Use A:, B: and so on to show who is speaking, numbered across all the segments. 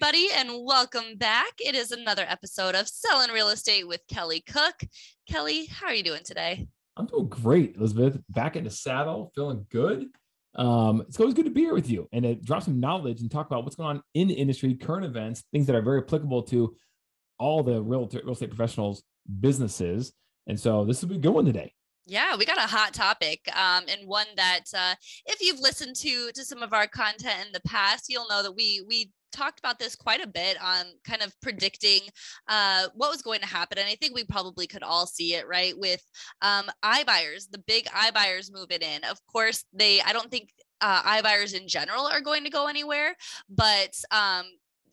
A: Everybody, and welcome back. It is another episode of Selling Real Estate with Kelly Cook. Kelly, how are you doing today?
B: I'm doing great, Elizabeth. Back in the saddle, feeling good. Um, it's always good to be here with you and to drop some knowledge and talk about what's going on in the industry, current events, things that are very applicable to all the real, real estate professionals' businesses. And so this will be a good one today.
A: Yeah, we got a hot topic, um, and one that uh, if you've listened to to some of our content in the past, you'll know that we we talked about this quite a bit on kind of predicting uh, what was going to happen. And I think we probably could all see it, right? With um, iBuyers, the big iBuyers moving in. Of course, they, I don't think uh, iBuyers in general are going to go anywhere, but um,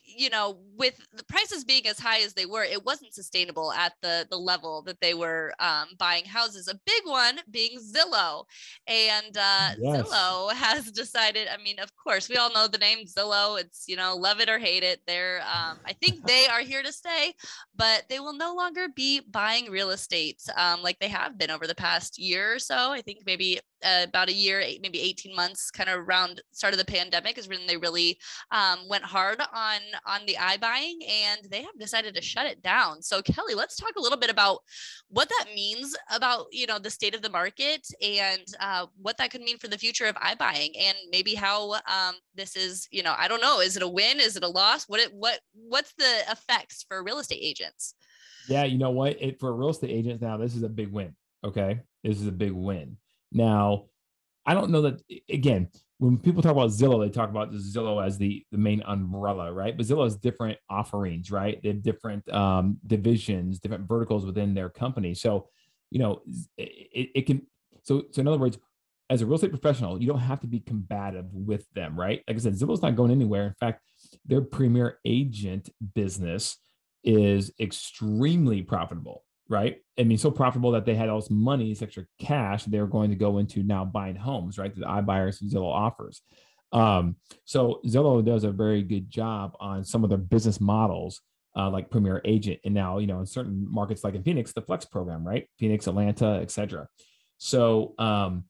A: you know, with the prices being as high as they were, it wasn't sustainable at the the level that they were um, buying houses. A big one being Zillow, and uh, yes. Zillow has decided. I mean, of course, we all know the name Zillow. It's you know, love it or hate it. They're, um, I think they are here to stay, but they will no longer be buying real estate um, like they have been over the past year or so. I think maybe uh, about a year, eight, maybe 18 months, kind of around start of the pandemic is when they really um, went hard on on the iBuying, and they have decided to shut it down. So Kelly, let's talk a little bit about what that means about you know the state of the market and uh, what that could mean for the future of iBuying, and maybe how um, this is you know I don't know, is it a win? Is it a loss? What it what what's the effects for real estate agents?
B: Yeah, you know what? It, for real estate agents now, this is a big win. Okay, this is a big win now, I don't know that again, when people talk about Zillow, they talk about Zillow as the, the main umbrella, right? But Zillow has different offerings, right? They have different um, divisions, different verticals within their company. So, you know, it, it can, so, so in other words, as a real estate professional, you don't have to be combative with them, right? Like I said, Zillow's not going anywhere. In fact, their premier agent business is extremely profitable right? I mean, so profitable that they had all this money, this extra cash they were going to go into now buying homes, right? The iBuyers and Zillow offers. Um, so Zillow does a very good job on some of their business models, uh, like Premier Agent, and now you know in certain markets like in Phoenix, the Flex program, right? Phoenix, Atlanta, etc. So, um,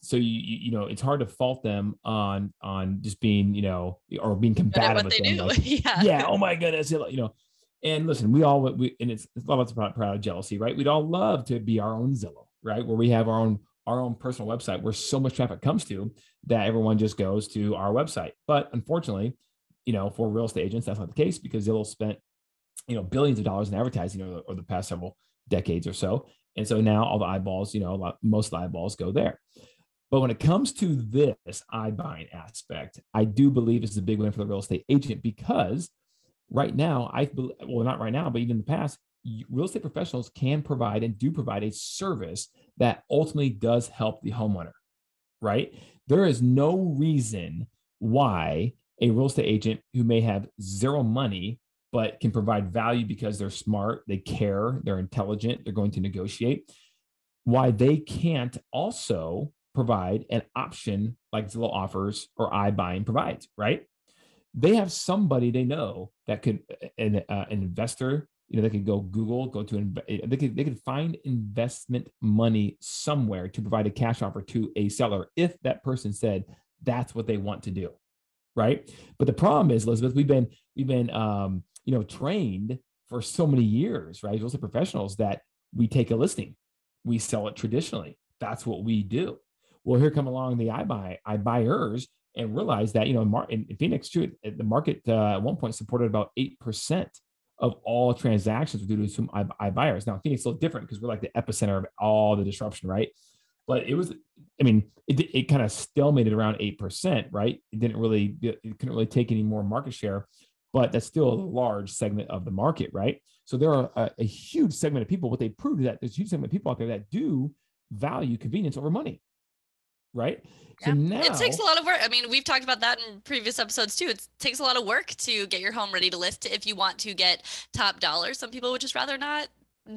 B: so you you know it's hard to fault them on on just being you know or being combative with them. Like, yeah. yeah, oh my goodness, you know and listen, we all we and it's it's not about proud of jealousy, right? We'd all love to be our own Zillow, right? Where we have our own our own personal website where so much traffic comes to that everyone just goes to our website. But unfortunately, you know, for real estate agents, that's not the case because Zillow spent, you know, billions of dollars in advertising over, over the past several decades or so. And so now all the eyeballs, you know, lot, most the eyeballs go there. But when it comes to this iBuying aspect, I do believe it's a big win for the real estate agent because right now, I well, not right now, but even in the past, real estate professionals can provide and do provide a service that ultimately does help the homeowner, right? There is no reason why a real estate agent who may have zero money but can provide value because they're smart, they care, they're intelligent, they're going to negotiate, why they can't also provide an option like Zillow offers or iBuying provides, right? They have somebody they know that could an, uh, an investor you know they could go google go to they could they could find investment money somewhere to provide a cash offer to a seller if that person said that's what they want to do right? But the problem is elizabeth we've been we've been um, you know trained for so many years right? Are professionals that we take a listing we sell it traditionally. That's what we do. Well here come along the iBuy iBuyers and realize that you know in, in Phoenix too, the market uh, at one point supported about eight percent of all transactions due to some iBuyers. Now Phoenix is a little different because we're like the epicenter of all the disruption, right? But it was, I mean, it, it kind of stalemated around eight percent, right? It didn't really, it couldn't really take any more market share, but that's still a large segment of the market, right? So there are a, a huge segment of people. What they proved is that there's a huge segment of people out there that do value convenience over money right?
A: So now it takes a lot of work. I mean, we've talked about that in previous episodes too. It takes a lot of work to get your home ready to list if you want to get top dollar. Some people would just rather not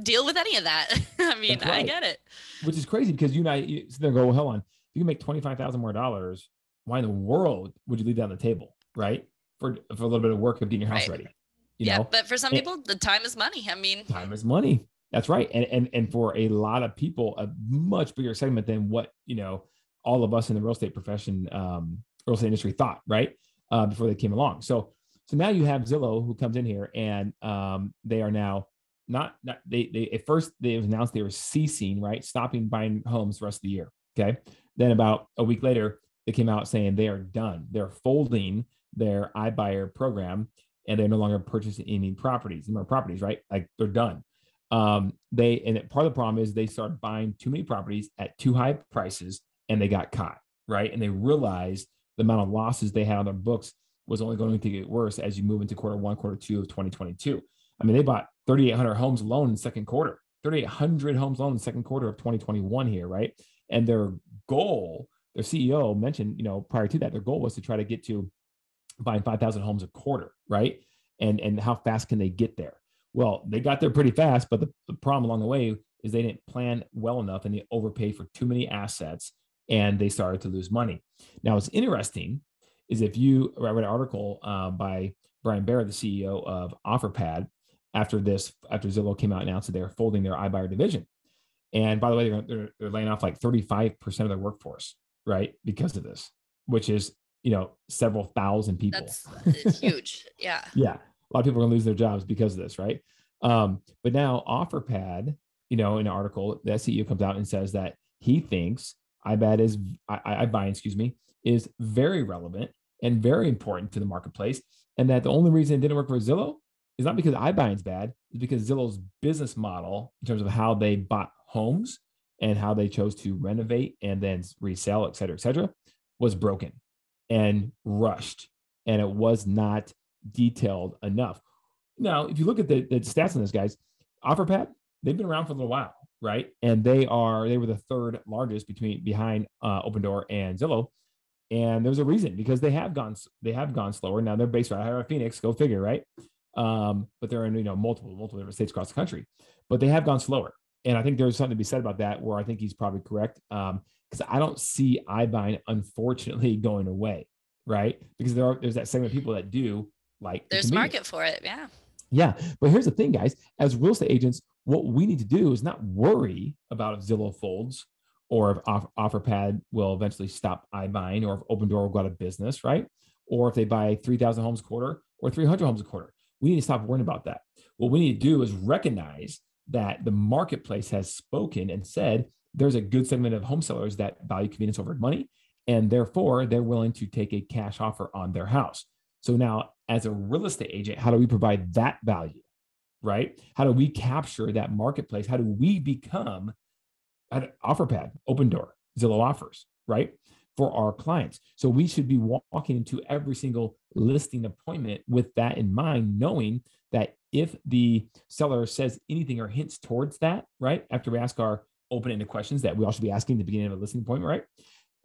A: deal with any of that. I mean, right. I get it.
B: Which is crazy because you and I you sit there and go, well, hold on. If you can make twenty five thousand more dollars, why in the world would you leave that on the table, right? For for a little bit of work of getting your house right. ready. You
A: yeah,
B: know?
A: but for some and, people, the time is money. I mean,
B: time is money. That's right. And and and for a lot of people, a much bigger segment than what you know all of us in the real estate profession, um, real estate industry thought, right? Uh, before they came along. So so now you have Zillow who comes in here and um, they are now not, not they they at first they announced they were ceasing, right? Stopping buying homes the rest of the year. Okay. Then about a week later, they came out saying they are done. They're folding their iBuyer program and they're no longer purchasing any properties, no more properties, right? Like they're done. Um, they and part of the problem is they started buying too many properties at too high prices and they got caught, right? And they realized the amount of losses they had on their books was only going to get worse as you move into quarter one, quarter two of 2022. I mean, they bought 3,800 homes alone in the second quarter, 3,800 homes alone in the second quarter of 2021 here, right? And their goal, their CEO mentioned, you know, prior to that, their goal was to try to get to buying 5,000 homes a quarter, right? And and how fast can they get there? Well, they got there pretty fast, but the, the problem along the way is they didn't plan well enough and they overpaid for too many assets and they started to lose money. Now, what's interesting is if you I read an article uh, by Brian Barrett, the CEO of OfferPad, after this, after Zillow came out and announced that they're folding their iBuyer division. And by the way, they're, they're, they're laying off like 35% of their workforce, right? Because of this, which is, you know, several thousand people.
A: That's huge. Yeah.
B: yeah. A lot of people are going to lose their jobs because of this, right? Um, but now OfferPad, you know, in an article, the CEO comes out and says that he thinks iBad is I, iBuying, excuse me, is very relevant and very important to the marketplace, and that the only reason it didn't work for Zillow is not because iBuying's bad, it's because Zillow's business model in terms of how they bought homes and how they chose to renovate and then resell, et cetera, et cetera, was broken and rushed, and it was not detailed enough. Now, if you look at the, the stats on this, guys, OfferPad, they've been around for a little while, right? And they are they were the third largest between behind uh, Opendoor and Zillow, and there's a reason because they have gone they have gone slower. Now they're based right out of Phoenix, go figure, right? Um, but they're in you know multiple multiple different states across the country, but they have gone slower. And I think there's something to be said about that. Where I think he's probably correct because um, I don't see iBuying unfortunately going away, right? Because there are there's that segment of people that do like
A: there's the market for it, yeah.
B: Yeah, but here's the thing, guys. As real estate agents, what we need to do is not worry about if Zillow folds or if OfferPad will eventually stop iBuying or if Opendoor will go out of business, right? Or if they buy 3,000 homes a quarter or 300 homes a quarter. We need to stop worrying about that. What we need to do is recognize that the marketplace has spoken and said there's a good segment of home sellers that value convenience over money, and therefore they're willing to take a cash offer on their house. So now, as a real estate agent, how do we provide that value? Right? How do we capture that marketplace? How do we become an OfferPad, Opendoor, Zillow offers, right? For our clients. So we should be walking into every single listing appointment with that in mind, knowing that if the seller says anything or hints towards that, right? After we ask our open-ended questions that we all should be asking at the beginning of a listing appointment, right?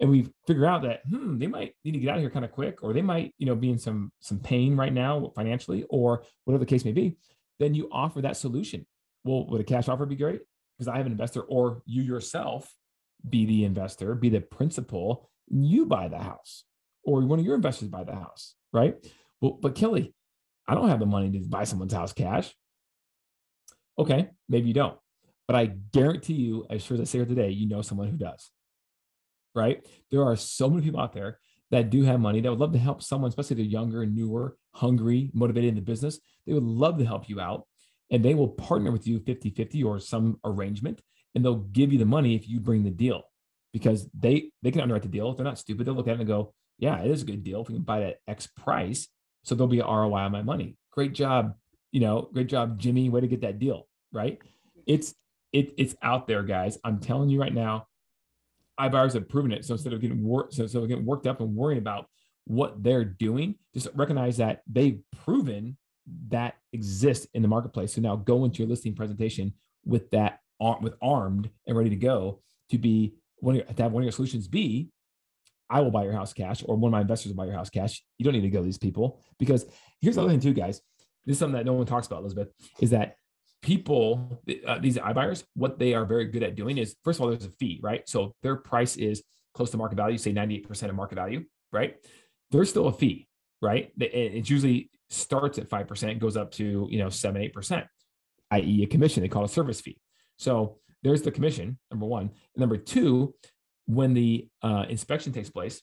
B: and we figure out that hmm, they might need to get out of here kind of quick, or they might, you know, be in some some pain right now financially, or whatever the case may be, then you offer that solution. Well, would a cash offer be great? Because I have an investor, or you yourself be the investor, be the principal, you buy the house, or one of your investors buy the house, right? Well, but Kelly, I don't have the money to buy someone's house cash. Okay, maybe you don't, but I guarantee you, as sure as I say here today, you know someone who does right? There are so many people out there that do have money that would love to help someone, especially they're younger, newer, hungry, motivated in the business. They would love to help you out and they will partner with you 50 50 or some arrangement and they'll give you the money if you bring the deal because they they can underwrite the deal. If they're not stupid, they'll look at it and go, yeah, it is a good deal if we can buy it at X price. So there'll be an ROI on my money. Great job, you know, great job, Jimmy. Way to get that deal, right? It's it, it's out there, guys. I'm telling you right now, iBuyers have proven it. So instead of getting worked, so, so getting worked up and worrying about what they're doing, just recognize that they've proven that exists in the marketplace. So now go into your listing presentation with that with armed and ready to go to be one of your, to have one of your solutions be I will buy your house cash, or one of my investors will buy your house cash. You don't need to go to these people because here's the other thing too, guys. This is something that no one talks about, Elizabeth, is that people, uh, these iBuyers, what they are very good at doing is, first of all, there's a fee, right? So their price is close to market value, say 98% of market value, right? There's still a fee, right? It usually starts at 5%, goes up to, you know, seven, 8%, i.e. a commission. They call it a service fee. So there's the commission, number one. And number two, when the uh, inspection takes place,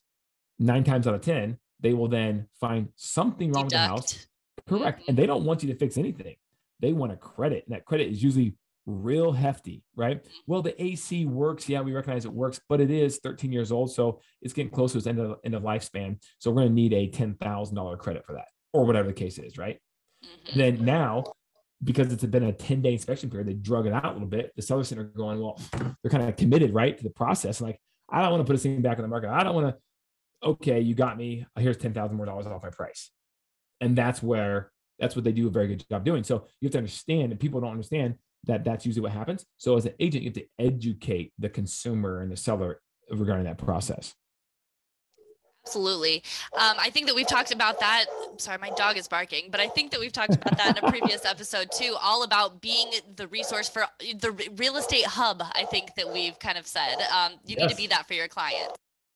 B: nine times out of 10, they will then find something wrong Deduct. with the house. Correct. Mm-hmm. And they don't want you to fix anything. They want a credit. And that credit is usually real hefty, right? Well, the AC works. Yeah, we recognize it works, but it is 13 years old. So it's getting close to its end of, end of lifespan. So we're going to need a $10,000 credit for that or whatever the case is, right? Mm-hmm. Then now, because it's been a 10 day inspection period, they drug it out a little bit. The seller center going, well, they're kind of committed, right, to the process. Like, I don't want to put this thing back in the market. I don't want to, okay, you got me. Here's 10,000 more dollars off my price. And that's where, that's what they do a very good job doing. So you have to understand, and people don't understand that that's usually what happens. So as an agent, you have to educate the consumer and the seller regarding that process.
A: Absolutely. Um, I think that we've talked about that. Sorry, my dog is barking, but I think that we've talked about that in a previous episode too, all about being the resource for the real estate hub. I think that we've kind of said um, you yes. need to be that for your client.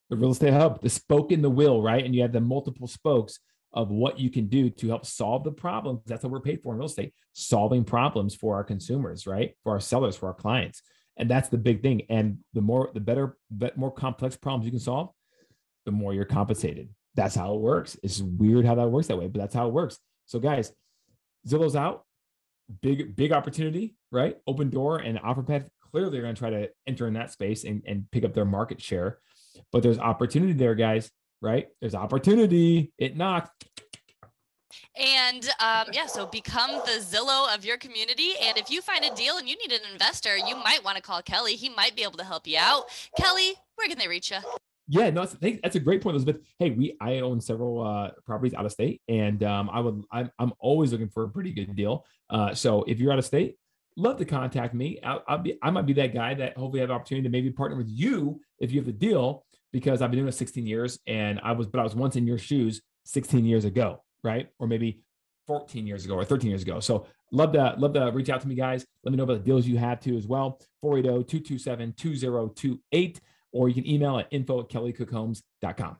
B: The real estate hub, the spoke in the wheel, right? And you have the multiple spokes of what you can do to help solve the problems. That's what we're paid for in real estate, solving problems for our consumers, right? For our sellers, for our clients. And that's the big thing. And the more, the better, but more complex problems you can solve, the more you're compensated. That's how it works. It's weird how that works that way, but that's how it works. So, guys, Zillow's out. Big, big opportunity, right? Opendoor and OfferPad clearly they're going to try to enter in that space and, and pick up their market share. But there's opportunity there, guys, right? There's opportunity. It knocked.
A: And um, yeah, so become the Zillow of your community. And if you find a deal and you need an investor, you might want to call Kelly. He might be able to help you out. Kelly, where can they reach you?
B: Yeah, no, that's, that's a great point, Elizabeth. Hey, we I own several uh, properties out of state, and um, I would I'm, I'm always looking for a pretty good deal. Uh, so if you're out of state, love to contact me. I'll, I'll, be I might be that guy that hopefully have opportunity to maybe partner with you if you have a deal because I've been doing it 16 years, and I was but I was once in your shoes 16 years ago, right? Or maybe 14 years ago or 13 years ago. So love to love to reach out to me, guys. Let me know about the deals you have too as well. 480-227-2028 or you can email at info at kellycookhomes.com.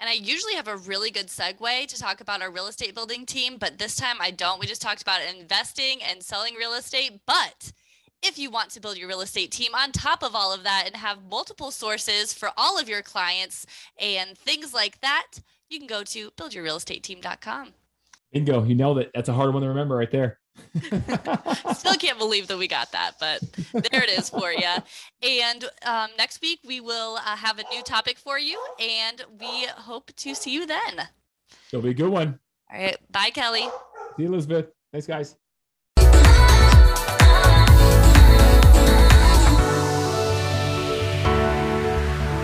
A: And I usually have a really good segue to talk about our real estate building team, but this time I don't. We just talked about investing and selling real estate. But if you want to build your real estate team on top of all of that and have multiple sources for all of your clients and things like that, you can go to buildyourrealestateteam.com.
B: Bingo. You nailed it. That's a hard one to remember right there.
A: Still can't believe that we got that, but there it is for you. And um, next week, we will uh, have a new topic for you, and we hope to see you then.
B: It'll be a good one.
A: All right. Bye, Kelly.
B: See you, Elizabeth. Thanks, guys.